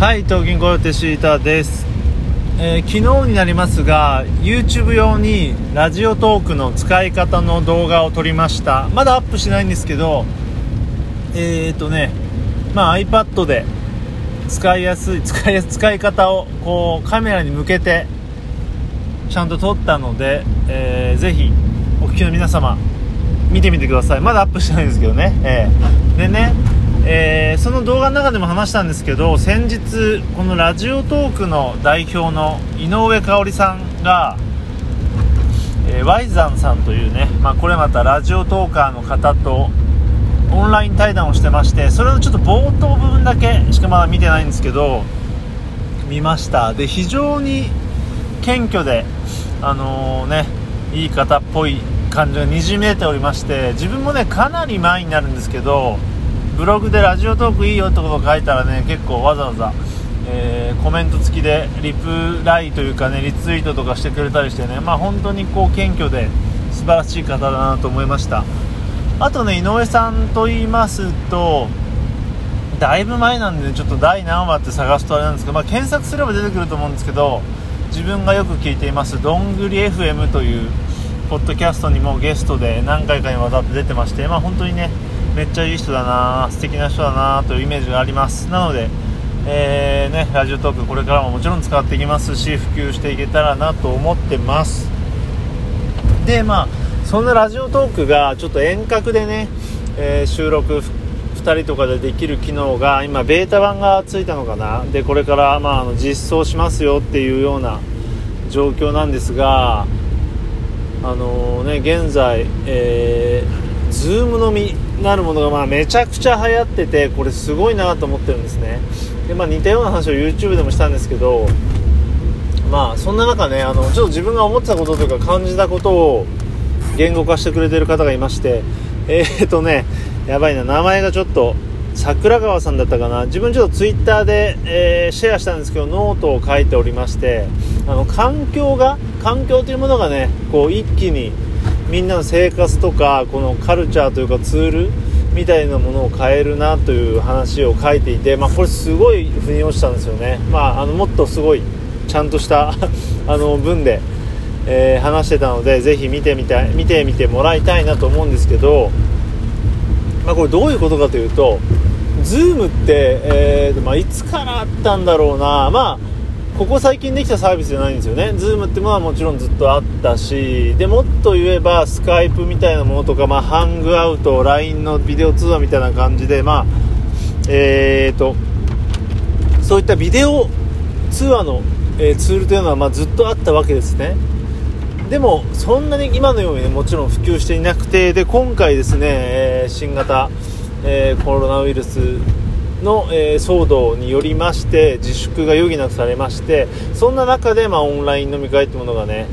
はい東銀コヨテシータです、えー、昨日になりますが YouTube 用にラジオトークの使い方の動画を撮りました。まだアップしないんですけどえーとねまあ iPad で使いやすい使いやす使い方をこうカメラに向けてちゃんと撮ったので、えー、ぜひお聞きの皆様見てみてください。まだアップしてないんですけどね、えー、でねえー、その動画の中でも話したんですけど先日このラジオトークの代表の井上香織さんが、えー、ワイザンさんというね、まあ、これまたラジオトーカーの方とオンライン対談をしてましてそれのちょっと冒頭部分だけしかまだ見てないんですけど見ました。で非常に謙虚であのー、ねいい方っぽい感じがにじみ出ておりまして自分もねかなり前になるんですけどブログでラジオトークいいよってことを書いたらね結構わざわざ、えー、コメント付きでリプライというかねリツイートとかしてくれたりしてねまあ本当にこう謙虚で素晴らしい方だなと思いました。あとね井上さんと言いますとだいぶ前なんで、ね、ちょっと第何話って探すとあれなんですけど、まあ、検索すれば出てくると思うんですけど自分がよく聞いていますどんぐり FM というポッドキャストにもゲストで何回かにわたって出てまして、まあ、本当にねめっちゃいい人だな素敵な人だなというイメージがあります。なので、えー、ね、ラジオトークこれからももちろん使っていきますし普及していけたらなと思ってます。でまあそんなラジオトークがちょっと遠隔でね、えー、収録2人とかでできる機能が今ベータ版がついたのかな。でこれから、まあ、あの実装しますよっていうような状況なんですがあのー、ね現在、えー、Zoom のみなるものがまあめちゃくちゃ流行っててこれすごいなと思ってるんですね。で、まあ、似たような話を YouTube でもしたんですけどまあそんな中ねあのちょっと自分が思ってたことというか感じたことを言語化してくれてる方がいましてえー、っとねやばいな名前がちょっと桜川さんだったかな。自分ちょっと Twitter で、えー、シェアしたんですけどノートを書いておりましてあの環境が環境というものがねこう一気にみんなの生活とかこのカルチャーというかツールみたいなものを変えるなという話を書いていて、まあ、これすごい腑に落ちたんですよね、まあ、あのもっとすごいちゃんとした あの文で、えー、話してたのでぜひ見てみたい見てみてもらいたいなと思うんですけど、まあ、これどういうことかというと Zoom って、えーまあ、いつからあったんだろうな、まあここ最近できたサービスじゃないんですよね。Zoom ってものはもちろんずっとあったしでもっと言えばスカイプみたいなものとか、まあ、ハングアウト LINE のビデオ通話みたいな感じでまあえーとそういったビデオ通話の、えー、ツールというのは、まあ、ずっとあったわけですね。でもそんなに今のように、ね、もちろん普及していなくてで今回ですね、えー、新型、えー、コロナウイルスの、えー、騒動によりまして自粛が余儀なくされましてそんな中で、まあ、オンライン飲み会というものがね、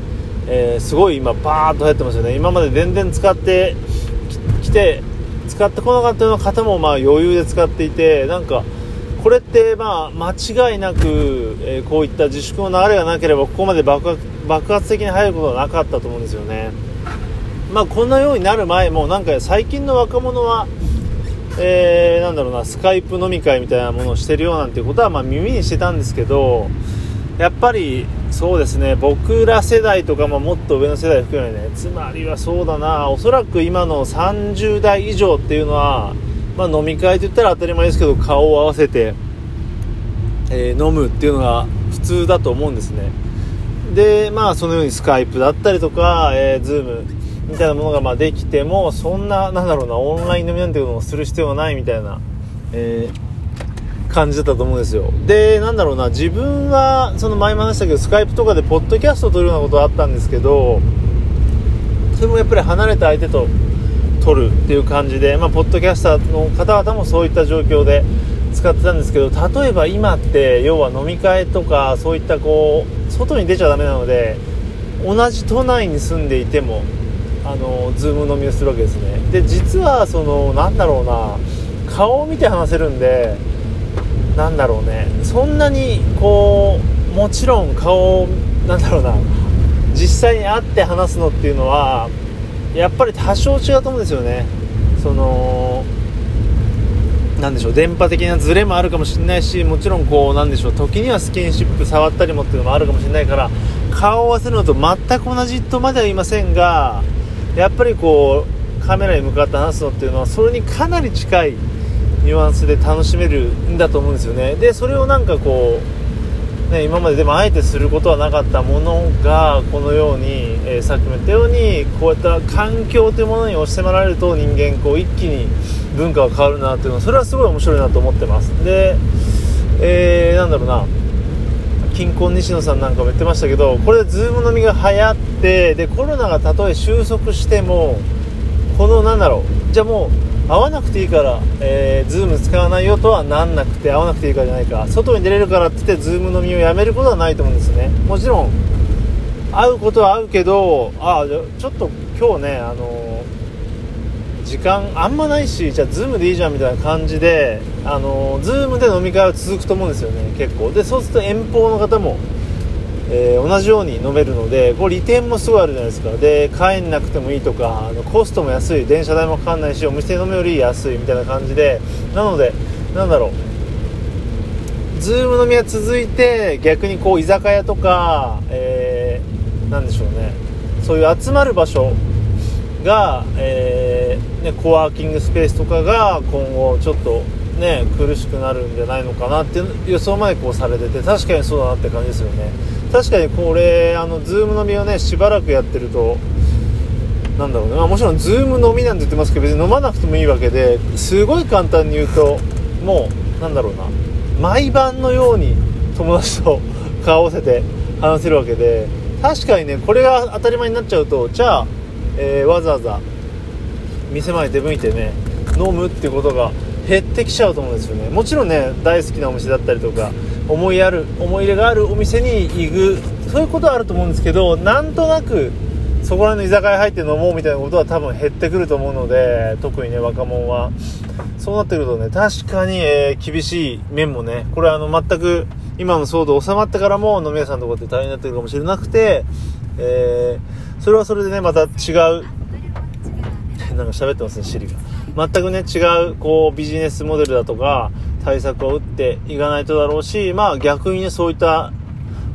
えー、すごい今バーッと流行ってますよね今まで全然使ってきて使ってこなかったような方もまあ余裕で使っていてなんかこれってまあ間違いなく、えー、こういった自粛の流れがなければここまで爆発的に入ることはなかったと思うんですよね。まあ、こんなようになる前もなんか最近の若者はえー、なんだろうなスカイプ飲み会みたいなものをしてるよなんていうことはまあ耳にしてたんですけどやっぱりそうですね僕ら世代とか、まあ、もっと上の世代含めねつまりはそうだなおそらく今の30代以上っていうのは、まあ、飲み会といったら当たり前ですけど顔を合わせて、えー、飲むっていうのが普通だと思うんですね。でまあそのようにスカイプだったりとか、えー、ズームみたいなものがまできてもそんななんだろうなオンライン飲みなんていうのをする必要はないみたいな、えー、感じだったと思うんですよ。でなんだろうな自分はその前も話したけどスカイプとかでポッドキャストを撮るようなことはあったんですけどそれもやっぱり離れた相手と撮るっていう感じで、まあ、ポッドキャスターの方々もそういった状況で使ってたんですけど例えば今って要は飲み会とかそういったこう外に出ちゃだめなので同じ都内に住んでいてもあのズーム飲みをするわけですね。で実はそのなんだろうな顔を見て話せるんでなんだろうね。そんなにこうもちろん顔なんだろうな実際に会って話すのっていうのはやっぱり多少違うと思うんですよね。そのなんでしょう電波的なズレもあるかもしれないしもちろんこうなんでしょう時にはスキンシップ触ったりもっていうのもあるかもしれないから顔を合わせるのと全く同じとまでは言いませんがやっぱりこうカメラに向かって話すのっていうのはそれにかなり近いニュアンスで楽しめるんだと思うんですよね。でそれをなんかこうね、今まででもあえてすることはなかったものがこのように、えー、さっきも言ったようにこういった環境というものに押し迫られると人間こう一気に文化が変わるなというのはそれはすごい面白いなと思ってます。で、えー、なんだろうな。キンコン西野さんなんかも言ってましたけどこれでズーム飲みが流行ってでコロナがたとえ収束してもこのなんだろうじゃあもう会わなくていいから、えー、ズーム使わないよとはなんなくて会わなくていいからじゃないか外に出れるからって言ってズーム飲みをやめることはないと思うんですね。もちろん会うことは会うけどあちょっと今日ねあのー、時間あんまないしじゃあズームでいいじゃんみたいな感じであの、ズームで飲み会は続くと思うんですよね結構。でそうすると遠方の方もえー、同じように飲めるのでこれ利点もすごいあるじゃないですか。で帰んなくてもいいとかあのコストも安い電車代もかかんないしお店で飲むより安いみたいな感じで。なのでなんだろう。ズーム飲みは続いて逆にこう居酒屋とか、えー、なんでしょうね。そういう集まる場所が、えー、ね、コワーキングスペースとかが今後ちょっとね苦しくなるんじゃないのかなっていう予想までこうされてて確かにそうだなって感じですよね。確かにこれあのズーム飲みをねしばらくやってるとなんだろうね、まあ、もちろんズーム飲みなんて言ってますけど別に飲まなくてもいいわけですごい簡単に言うともうなんだろうな。毎晩のように友達と 顔を合わせて話せるわけで確かにねこれが当たり前になっちゃうとじゃあ、えー、わざわざ店まで出向いてね飲むっていうことが減ってきちゃうと思うんですよね。もちろんね大好きなお店だったりとか思いある思い入れがあるお店に行くそういうことはあると思うんですけどなんとなくそこら辺の居酒屋入って飲もうみたいなことは多分減ってくると思うので特にね若者は。そうなってくるとね確かに、えー、厳しい面もねこれはあの全く今の騒動収まってからも飲み屋さんのとこって大変になってるかもしれなくて、えー、それはそれでねまた違う なんか喋ってますねシリが全くね違うこうビジネスモデルだとか対策を打っていかないとだろうし、まあ逆にね、そういった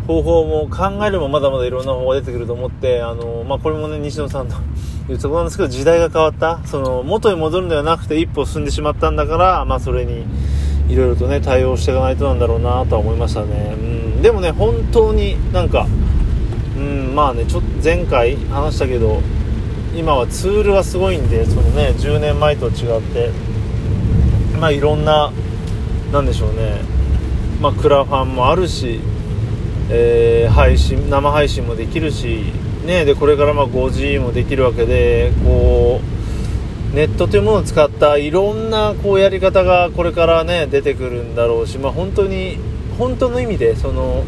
方法も考えればまだまだいろんな方法が出てくると思って、あの、まあこれもね、西野さんと 言うとこなんですけど、時代が変わった。その、元に戻るんではなくて一歩進んでしまったんだから、まあそれに、いろいろとね、対応していかないとなんだろうなとは思いましたね。うん。でもね、本当になんか、うん、まあね、ちょっと前回話したけど、今はツールがすごいんで、そのね、10年前と違って、まあいろんな何でしょうね、まあ、クラファンもあるし、えー、配信生配信もできるし、ね、でこれからまあ 5G もできるわけでこうネットというものを使ったいろんなこうやり方がこれからね出てくるんだろうし、まあ、本当に本当の意味でその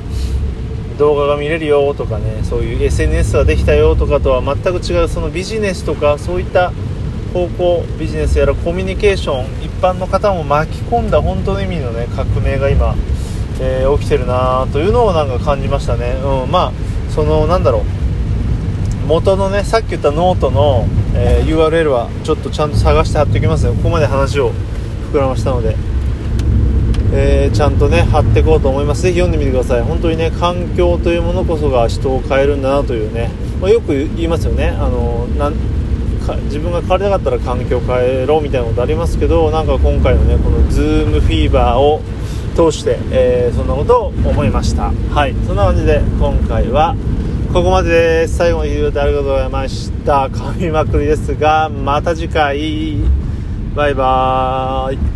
動画が見れるよとかねそういう SNS ができたよとかとは全く違うそのビジネスとかそういった方向ビジネスやらコミュニケーション一般の方も巻き込んだ本当の意味のね革命が今、えー、起きてるなというのをなんか感じましたね、うん、まあそのなんだろう。元のねさっき言ったノートの、えー、URL はちょっとちゃんと探して貼っておきますねここまで話を膨らましたので、えー、ちゃんとね貼っていこうと思います。ぜひ読んでみてください。本当にね環境というものこそが人を変えるんだなというね、まあ、よく言いますよね。あの自分が変わりたかったら環境変えろみたいなことありますけどなんか今回のねこのズームフィーバーを通して、えー、そんなことを思いました。はい。そんな感じで今回はここまでです。最後まで聞いてくれてありがとうございました。噛みまくりですがまた次回。バイバーイ。